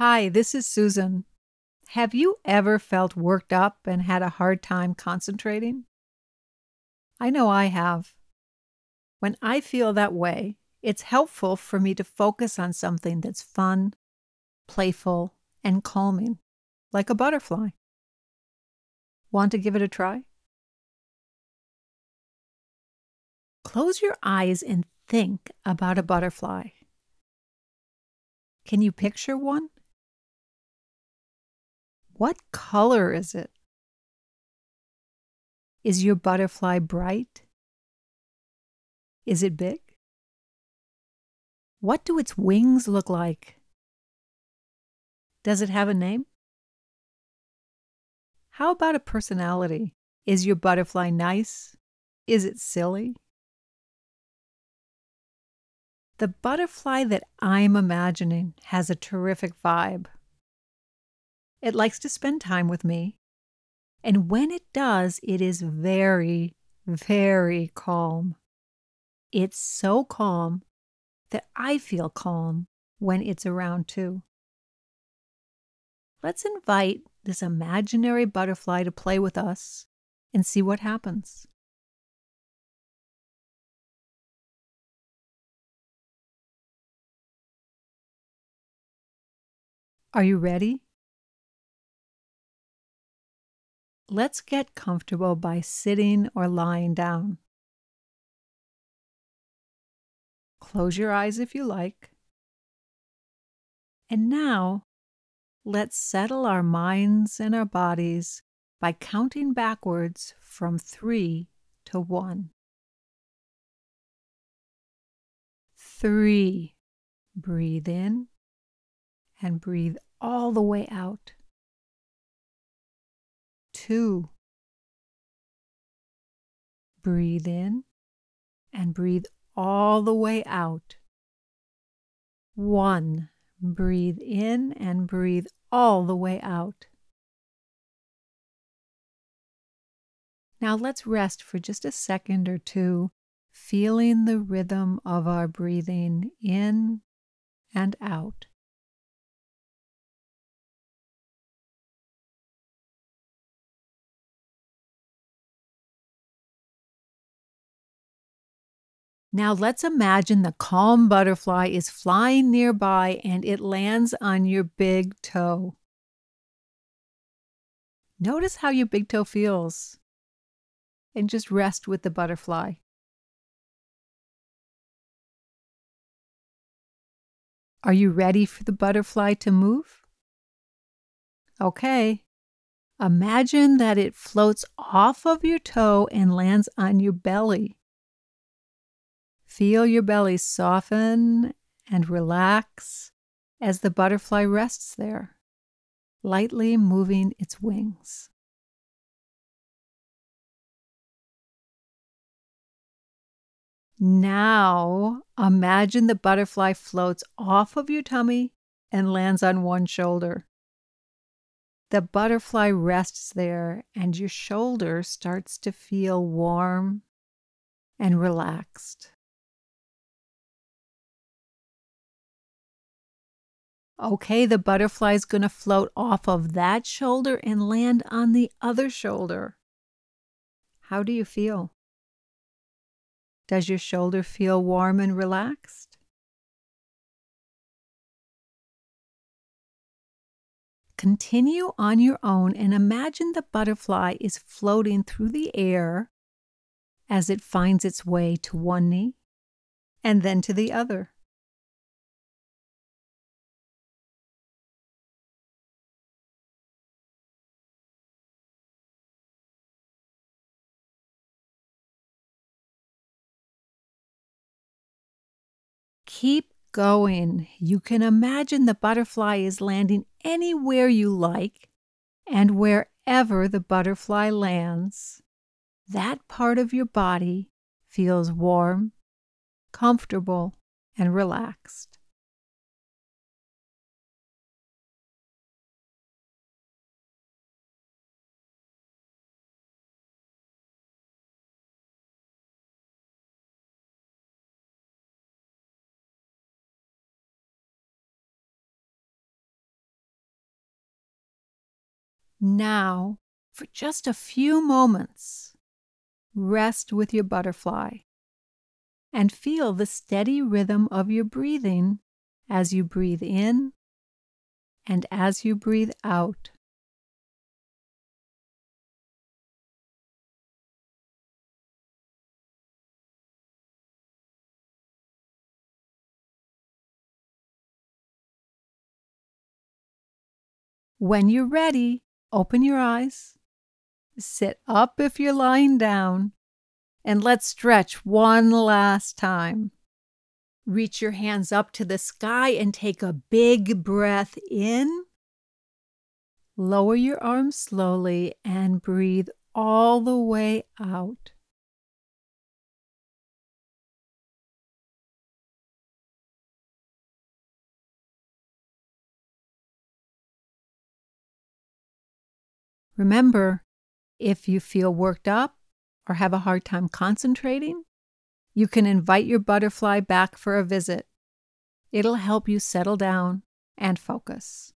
Hi, this is Susan. Have you ever felt worked up and had a hard time concentrating? I know I have. When I feel that way, it's helpful for me to focus on something that's fun, playful, and calming, like a butterfly. Want to give it a try? Close your eyes and think about a butterfly. Can you picture one? What color is it? Is your butterfly bright? Is it big? What do its wings look like? Does it have a name? How about a personality? Is your butterfly nice? Is it silly? The butterfly that I'm imagining has a terrific vibe. It likes to spend time with me. And when it does, it is very, very calm. It's so calm that I feel calm when it's around too. Let's invite this imaginary butterfly to play with us and see what happens. Are you ready? Let's get comfortable by sitting or lying down. Close your eyes if you like. And now, let's settle our minds and our bodies by counting backwards from three to one. Three. Breathe in and breathe all the way out two. Breathe in and breathe all the way out. One. Breathe in and breathe all the way out. Now let's rest for just a second or two, feeling the rhythm of our breathing in and out. Now let's imagine the calm butterfly is flying nearby and it lands on your big toe. Notice how your big toe feels and just rest with the butterfly. Are you ready for the butterfly to move? Okay. Imagine that it floats off of your toe and lands on your belly. Feel your belly soften and relax as the butterfly rests there, lightly moving its wings. Now, imagine the butterfly floats off of your tummy and lands on one shoulder. The butterfly rests there, and your shoulder starts to feel warm and relaxed. Okay, the butterfly is going to float off of that shoulder and land on the other shoulder. How do you feel? Does your shoulder feel warm and relaxed? Continue on your own and imagine the butterfly is floating through the air as it finds its way to one knee and then to the other. Keep going. You can imagine the butterfly is landing anywhere you like, and wherever the butterfly lands, that part of your body feels warm, comfortable, and relaxed. Now, for just a few moments, rest with your butterfly and feel the steady rhythm of your breathing as you breathe in and as you breathe out. When you're ready, open your eyes, sit up if you're lying down, and let's stretch one last time. Reach your hands up to the sky and take a big breath in. Lower your arms slowly and breathe all the way out. Remember, if you feel worked up or have a hard time concentrating, you can invite your butterfly back for a visit. It'll help you settle down and focus.